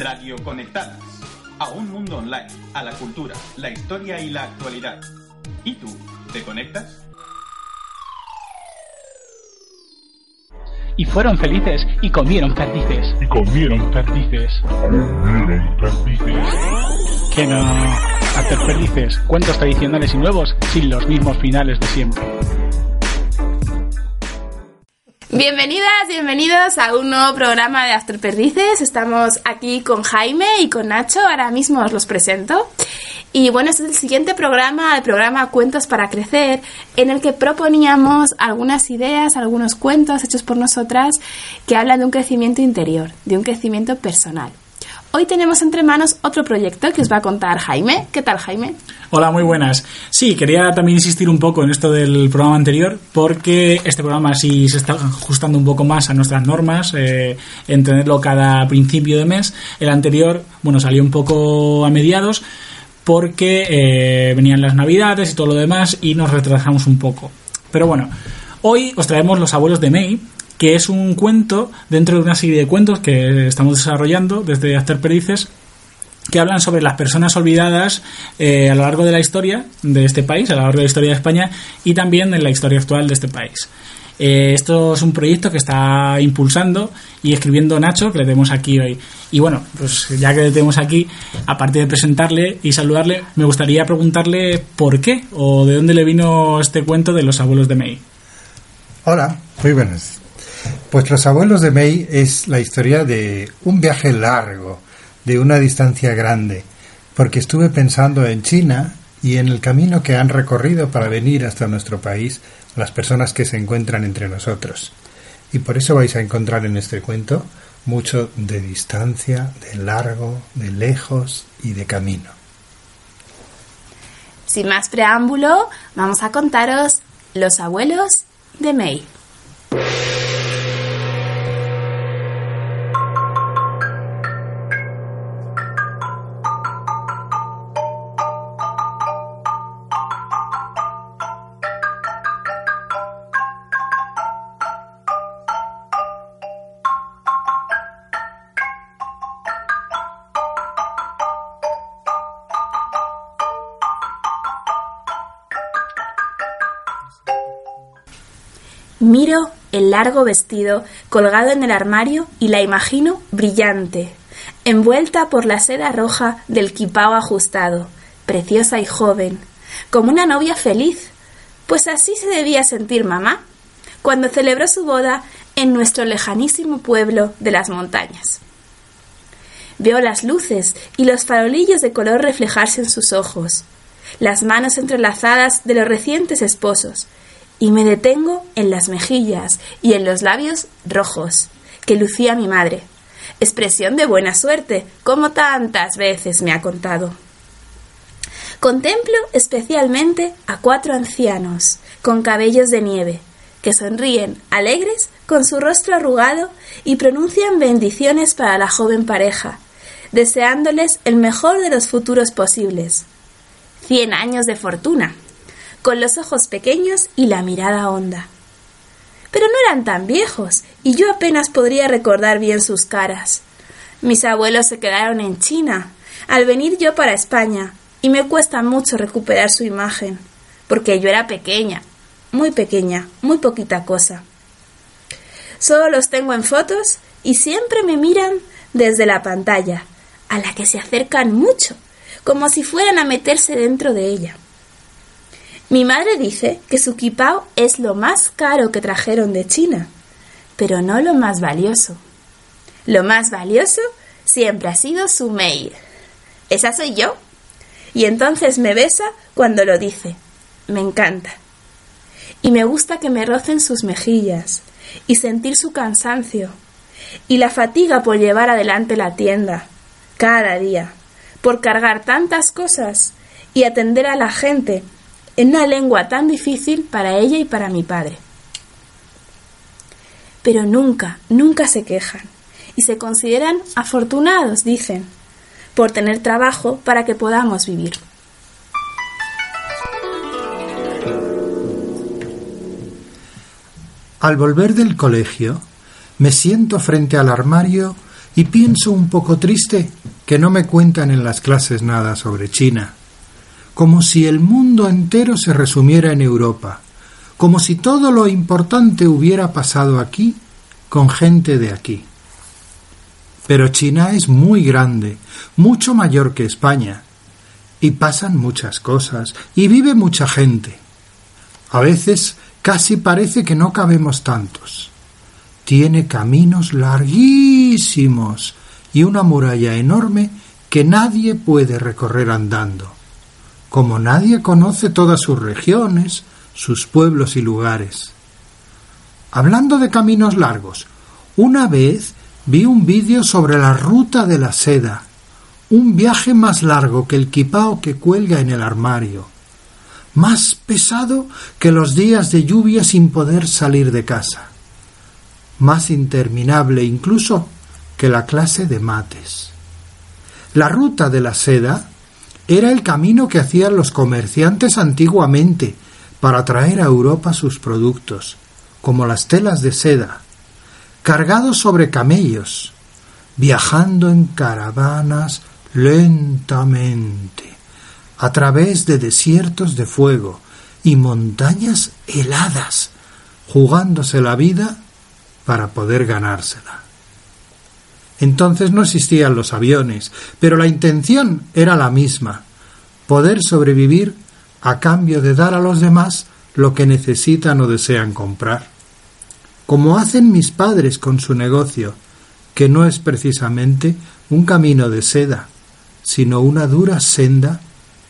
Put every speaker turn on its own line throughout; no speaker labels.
Radio Conectadas. A un mundo online, a la cultura, la historia y la actualidad. ¿Y tú, te conectas?
Y fueron felices y comieron perdices.
Y comieron perdices. Comieron perdices.
Que no. Hacer perdices. Cuentos tradicionales y nuevos sin los mismos finales de siempre.
Bienvenidas, bienvenidos a un nuevo programa de After Perdices. Estamos aquí con Jaime y con Nacho. Ahora mismo os los presento. Y bueno, este es el siguiente programa, el programa Cuentos para Crecer, en el que proponíamos algunas ideas, algunos cuentos hechos por nosotras que hablan de un crecimiento interior, de un crecimiento personal. Hoy tenemos entre manos otro proyecto que os va a contar Jaime. ¿Qué tal, Jaime?
Hola, muy buenas. Sí, quería también insistir un poco en esto del programa anterior, porque este programa sí se está ajustando un poco más a nuestras normas, eh, en tenerlo cada principio de mes. El anterior, bueno, salió un poco a mediados, porque eh, venían las navidades y todo lo demás, y nos retrasamos un poco. Pero bueno, hoy os traemos Los abuelos de May, que es un cuento dentro de una serie de cuentos que estamos desarrollando desde Hacer Perices que hablan sobre las personas olvidadas eh, a lo largo de la historia de este país, a lo largo de la historia de España y también en la historia actual de este país. Eh, esto es un proyecto que está impulsando y escribiendo Nacho, que le tenemos aquí hoy. Y bueno, pues ya que le tenemos aquí, aparte de presentarle y saludarle, me gustaría preguntarle por qué o de dónde le vino este cuento de los abuelos de May.
Hola, muy buenas. Pues Los abuelos de May es la historia de un viaje largo, de una distancia grande, porque estuve pensando en China y en el camino que han recorrido para venir hasta nuestro país las personas que se encuentran entre nosotros. Y por eso vais a encontrar en este cuento mucho de distancia, de largo, de lejos y de camino.
Sin más preámbulo, vamos a contaros Los abuelos de May. Miro el largo vestido colgado en el armario y la imagino brillante, envuelta por la seda roja del quipao ajustado, preciosa y joven, como una novia feliz, pues así se debía sentir mamá cuando celebró su boda en nuestro lejanísimo pueblo de las montañas. Veo las luces y los farolillos de color reflejarse en sus ojos, las manos entrelazadas de los recientes esposos, y me detengo en las mejillas y en los labios rojos que lucía mi madre, expresión de buena suerte, como tantas veces me ha contado. Contemplo especialmente a cuatro ancianos con cabellos de nieve, que sonríen alegres con su rostro arrugado y pronuncian bendiciones para la joven pareja, deseándoles el mejor de los futuros posibles. Cien años de fortuna, con los ojos pequeños y la mirada honda. Pero no eran tan viejos, y yo apenas podría recordar bien sus caras. Mis abuelos se quedaron en China, al venir yo para España, y me cuesta mucho recuperar su imagen, porque yo era pequeña, muy pequeña, muy poquita cosa. Solo los tengo en fotos y siempre me miran desde la pantalla, a la que se acercan mucho, como si fueran a meterse dentro de ella. Mi madre dice que su quipao es lo más caro que trajeron de China, pero no lo más valioso. Lo más valioso siempre ha sido su mail. Esa soy yo. Y entonces me besa cuando lo dice. Me encanta. Y me gusta que me rocen sus mejillas y sentir su cansancio y la fatiga por llevar adelante la tienda cada día, por cargar tantas cosas y atender a la gente en una lengua tan difícil para ella y para mi padre. Pero nunca, nunca se quejan y se consideran afortunados, dicen, por tener trabajo para que podamos vivir.
Al volver del colegio, me siento frente al armario y pienso un poco triste que no me cuentan en las clases nada sobre China, como si el mundo entero se resumiera en Europa, como si todo lo importante hubiera pasado aquí con gente de aquí. Pero China es muy grande, mucho mayor que España, y pasan muchas cosas, y vive mucha gente. A veces casi parece que no cabemos tantos. Tiene caminos larguísimos y una muralla enorme que nadie puede recorrer andando. Como nadie conoce todas sus regiones, sus pueblos y lugares. Hablando de caminos largos, una vez vi un vídeo sobre la ruta de la seda, un viaje más largo que el quipao que cuelga en el armario, más pesado que los días de lluvia sin poder salir de casa, más interminable incluso que la clase de mates. La ruta de la seda era el camino que hacían los comerciantes antiguamente para traer a Europa sus productos, como las telas de seda, cargados sobre camellos, viajando en caravanas lentamente, a través de desiertos de fuego y montañas heladas, jugándose la vida para poder ganársela. Entonces no existían los aviones, pero la intención era la misma, poder sobrevivir a cambio de dar a los demás lo que necesitan o desean comprar. Como hacen mis padres con su negocio, que no es precisamente un camino de seda, sino una dura senda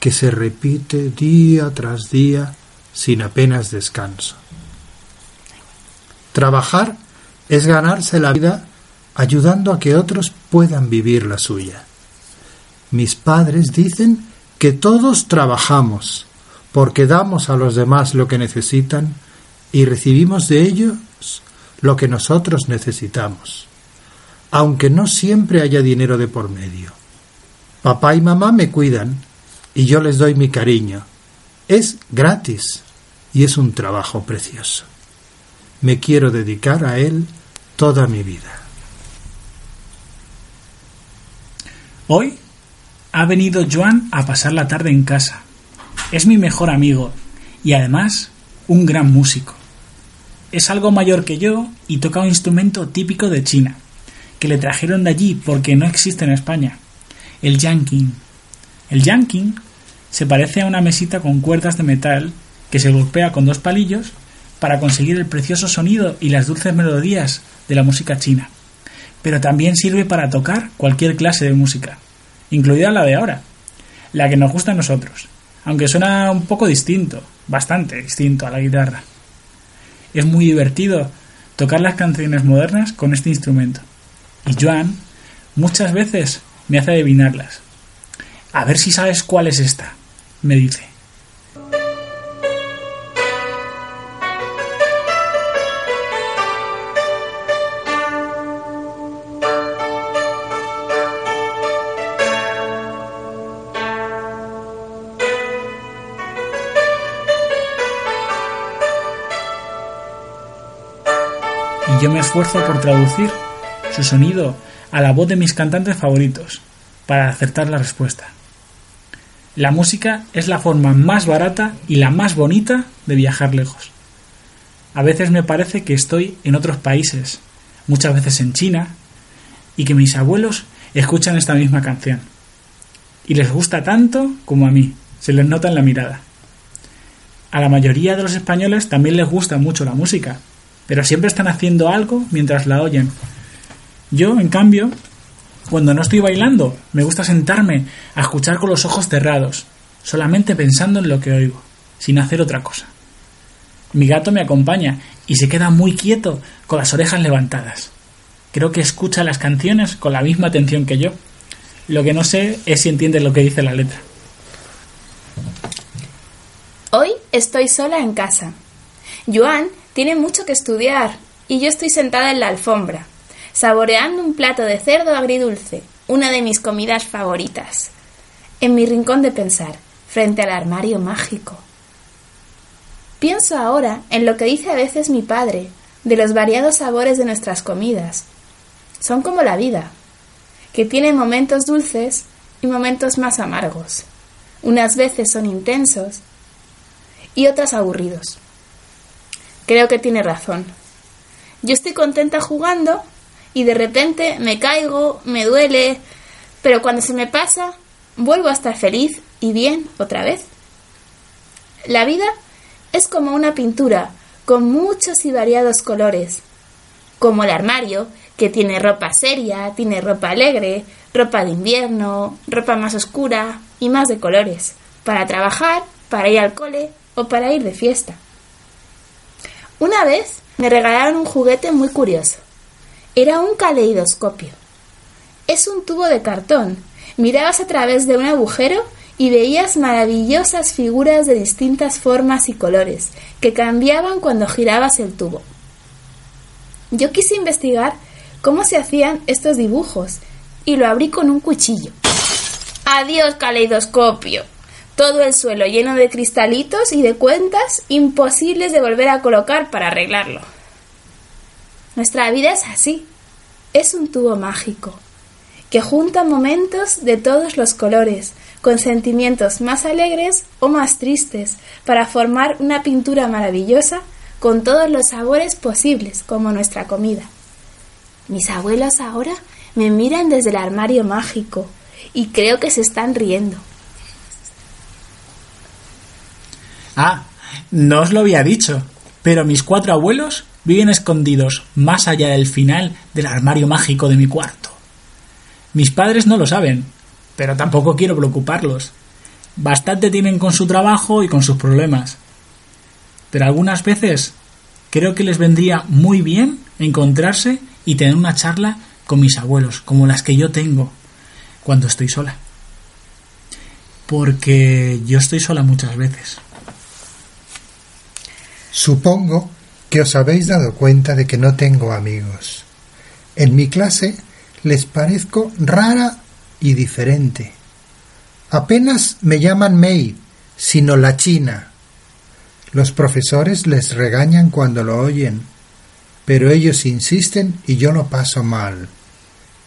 que se repite día tras día sin apenas descanso. Trabajar es ganarse la vida ayudando a que otros puedan vivir la suya. Mis padres dicen que todos trabajamos porque damos a los demás lo que necesitan y recibimos de ellos lo que nosotros necesitamos, aunque no siempre haya dinero de por medio. Papá y mamá me cuidan y yo les doy mi cariño. Es gratis y es un trabajo precioso. Me quiero dedicar a él toda mi vida.
Hoy ha venido Joan a pasar la tarde en casa. Es mi mejor amigo y además un gran músico. Es algo mayor que yo y toca un instrumento típico de China, que le trajeron de allí porque no existe en España el yanking. El yanking se parece a una mesita con cuerdas de metal que se golpea con dos palillos para conseguir el precioso sonido y las dulces melodías de la música china. Pero también sirve para tocar cualquier clase de música, incluida la de ahora, la que nos gusta a nosotros, aunque suena un poco distinto, bastante distinto a la guitarra. Es muy divertido tocar las canciones modernas con este instrumento. Y Joan muchas veces me hace adivinarlas. A ver si sabes cuál es esta, me dice. Esfuerzo por traducir su sonido a la voz de mis cantantes favoritos para acertar la respuesta. La música es la forma más barata y la más bonita de viajar lejos. A veces me parece que estoy en otros países, muchas veces en China, y que mis abuelos escuchan esta misma canción. Y les gusta tanto como a mí, se les nota en la mirada. A la mayoría de los españoles también les gusta mucho la música, pero siempre están haciendo algo mientras la oyen, yo, en cambio, cuando no estoy bailando, me gusta sentarme a escuchar con los ojos cerrados, solamente pensando en lo que oigo, sin hacer otra cosa. Mi gato me acompaña y se queda muy quieto con las orejas levantadas. Creo que escucha las canciones con la misma atención que yo. Lo que no sé es si entiende lo que dice la letra.
Hoy estoy sola en casa. Joan tiene mucho que estudiar y yo estoy sentada en la alfombra, saboreando un plato de cerdo agridulce, una de mis comidas favoritas, en mi rincón de pensar, frente al armario mágico. Pienso ahora en lo que dice a veces mi padre, de los variados sabores de nuestras comidas. Son como la vida, que tiene momentos dulces y momentos más amargos. Unas veces son intensos y otras aburridos. Creo que tiene razón. Yo estoy contenta jugando y de repente me caigo, me duele, pero cuando se me pasa, vuelvo a estar feliz y bien otra vez. La vida es como una pintura con muchos y variados colores, como el armario, que tiene ropa seria, tiene ropa alegre, ropa de invierno, ropa más oscura y más de colores, para trabajar, para ir al cole o para ir de fiesta. Una vez me regalaron un juguete muy curioso. Era un caleidoscopio. Es un tubo de cartón. Mirabas a través de un agujero y veías maravillosas figuras de distintas formas y colores que cambiaban cuando girabas el tubo. Yo quise investigar cómo se hacían estos dibujos y lo abrí con un cuchillo. Adiós, caleidoscopio. Todo el suelo lleno de cristalitos y de cuentas imposibles de volver a colocar para arreglarlo. Nuestra vida es así. Es un tubo mágico que junta momentos de todos los colores, con sentimientos más alegres o más tristes, para formar una pintura maravillosa con todos los sabores posibles, como nuestra comida. Mis abuelos ahora me miran desde el armario mágico y creo que se están riendo.
Ah, no os lo había dicho, pero mis cuatro abuelos viven escondidos más allá del final del armario mágico de mi cuarto. Mis padres no lo saben, pero tampoco quiero preocuparlos. Bastante tienen con su trabajo y con sus problemas. Pero algunas veces creo que les vendría muy bien encontrarse y tener una charla con mis abuelos, como las que yo tengo cuando estoy sola. Porque yo estoy sola muchas veces.
Supongo que os habéis dado cuenta de que no tengo amigos. En mi clase les parezco rara y diferente. Apenas me llaman May, sino la China. Los profesores les regañan cuando lo oyen, pero ellos insisten y yo lo paso mal,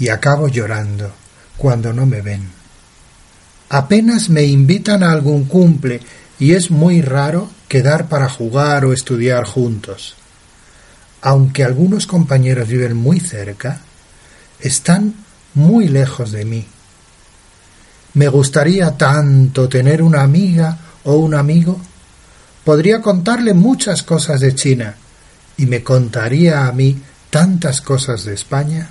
y acabo llorando cuando no me ven. Apenas me invitan a algún cumple y es muy raro quedar para jugar o estudiar juntos. Aunque algunos compañeros viven muy cerca, están muy lejos de mí. Me gustaría tanto tener una amiga o un amigo. Podría contarle muchas cosas de China y me contaría a mí tantas cosas de España.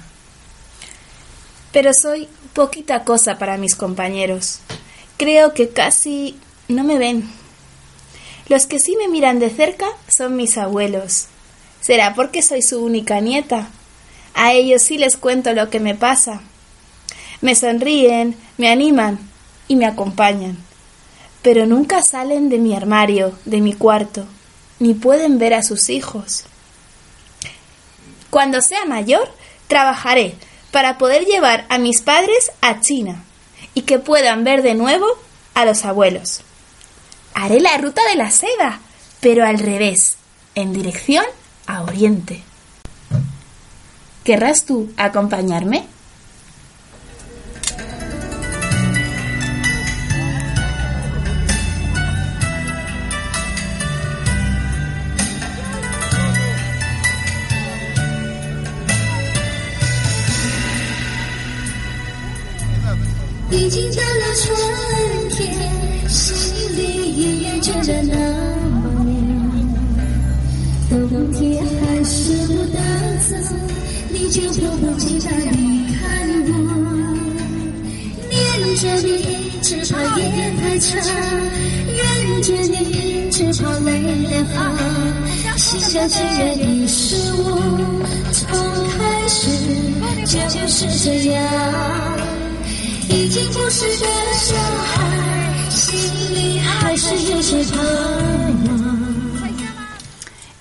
Pero soy poquita cosa para mis compañeros. Creo que casi no me ven. Los que sí me miran de cerca son mis abuelos. ¿Será porque soy su única nieta? A ellos sí les cuento lo que me pasa. Me sonríen, me animan y me acompañan. Pero nunca salen de mi armario, de mi cuarto, ni pueden ver a sus hijos. Cuando sea mayor, trabajaré para poder llevar a mis padres a China y que puedan ver de nuevo a los abuelos. Haré la ruta de la seda, pero al revés, en dirección a Oriente. ¿Querrás tú acompañarme?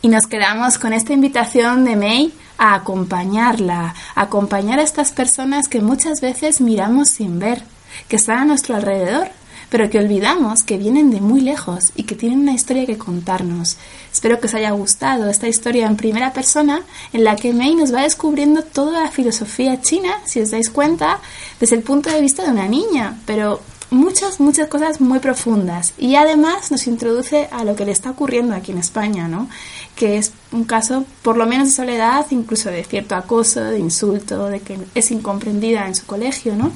Y nos quedamos con esta invitación de May a acompañarla, acompañar a estas personas que muchas veces miramos sin ver, que están a nuestro alrededor, pero que olvidamos que vienen de muy lejos y que tienen una historia que contarnos. Espero que os haya gustado esta historia en primera persona en la que Mei nos va descubriendo toda la filosofía china, si os dais cuenta, desde el punto de vista de una niña, pero muchas, muchas cosas muy profundas. Y además nos introduce a lo que le está ocurriendo aquí en España, ¿no? Que es un caso, por lo menos de soledad, incluso de cierto acoso, de insulto, de que es incomprendida en su colegio, ¿no?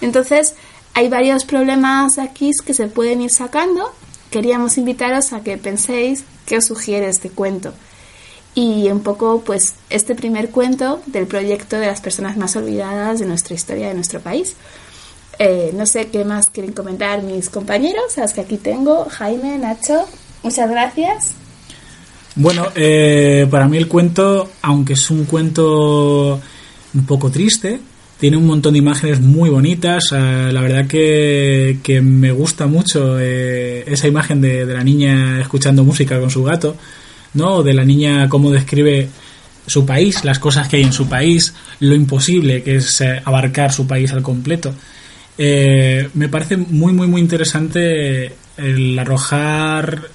Entonces, hay varios problemas aquí que se pueden ir sacando. Queríamos invitaros a que penséis qué os sugiere este cuento. Y un poco, pues, este primer cuento del proyecto de las personas más olvidadas de nuestra historia de nuestro país. Eh, no sé qué más quieren comentar mis compañeros, a los que aquí tengo, Jaime, Nacho, muchas gracias.
Bueno, eh, para mí el cuento, aunque es un cuento un poco triste, tiene un montón de imágenes muy bonitas. Eh, la verdad que, que, me gusta mucho esa imagen de, la niña escuchando música con su gato, ¿no? De la niña cómo describe su país, las cosas que hay en su país, lo imposible que es abarcar su país al completo. Eh, me parece muy, muy, muy interesante el arrojar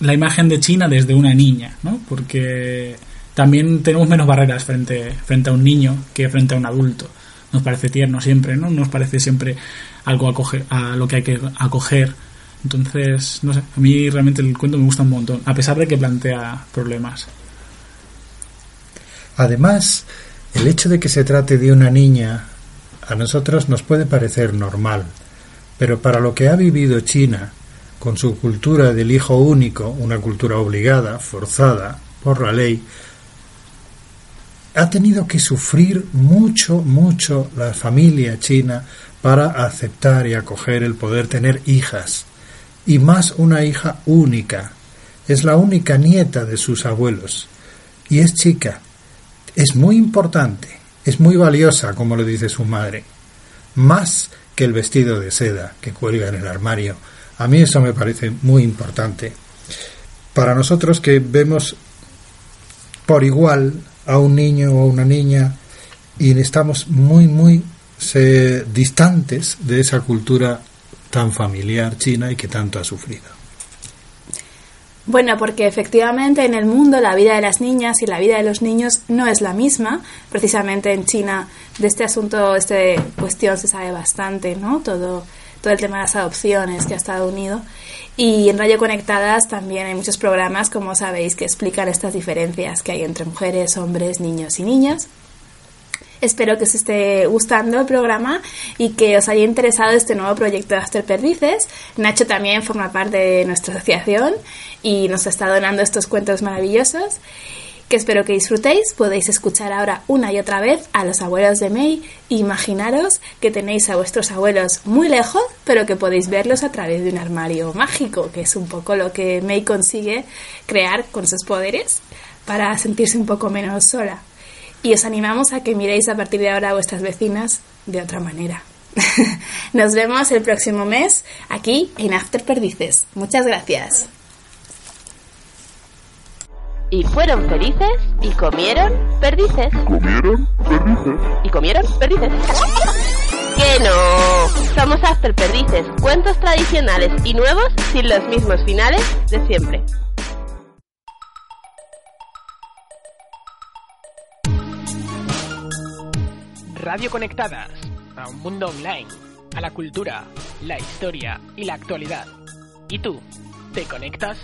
la imagen de China desde una niña, ¿no? Porque también tenemos menos barreras frente, frente a un niño que frente a un adulto. Nos parece tierno siempre, ¿no? Nos parece siempre algo a, a lo que hay que acoger. Entonces, no sé, a mí realmente el cuento me gusta un montón, a pesar de que plantea problemas.
Además, el hecho de que se trate de una niña a nosotros nos puede parecer normal, pero para lo que ha vivido China, con su cultura del hijo único, una cultura obligada, forzada por la ley, ha tenido que sufrir mucho, mucho la familia china para aceptar y acoger el poder tener hijas, y más una hija única. Es la única nieta de sus abuelos, y es chica. Es muy importante es muy valiosa, como lo dice su madre, más que el vestido de seda que cuelga en el armario. A mí eso me parece muy importante. Para nosotros que vemos por igual a un niño o a una niña y estamos muy, muy distantes de esa cultura tan familiar china y que tanto ha sufrido.
Bueno, porque efectivamente en el mundo la vida de las niñas y la vida de los niños no es la misma. Precisamente en China de este asunto, esta cuestión se sabe bastante, ¿no? Todo, todo el tema de las adopciones que ha estado unido. Y en Radio Conectadas también hay muchos programas, como sabéis, que explican estas diferencias que hay entre mujeres, hombres, niños y niñas. Espero que os esté gustando el programa y que os haya interesado este nuevo proyecto de After Perdices. Nacho también forma parte de nuestra asociación y nos está donando estos cuentos maravillosos que espero que disfrutéis. Podéis escuchar ahora una y otra vez a los abuelos de May. Imaginaros que tenéis a vuestros abuelos muy lejos, pero que podéis verlos a través de un armario mágico, que es un poco lo que May consigue crear con sus poderes para sentirse un poco menos sola y os animamos a que miréis a partir de ahora a vuestras vecinas de otra manera. Nos vemos el próximo mes aquí en After Perdices. Muchas gracias.
Y fueron felices y comieron perdices.
¿Comieron perdices?
Y comieron perdices. ¡Que no! Somos After Perdices, cuentos tradicionales y nuevos sin los mismos finales de siempre.
Radio Conectadas, a un mundo online, a la cultura, la historia y la actualidad. ¿Y tú? ¿Te conectas?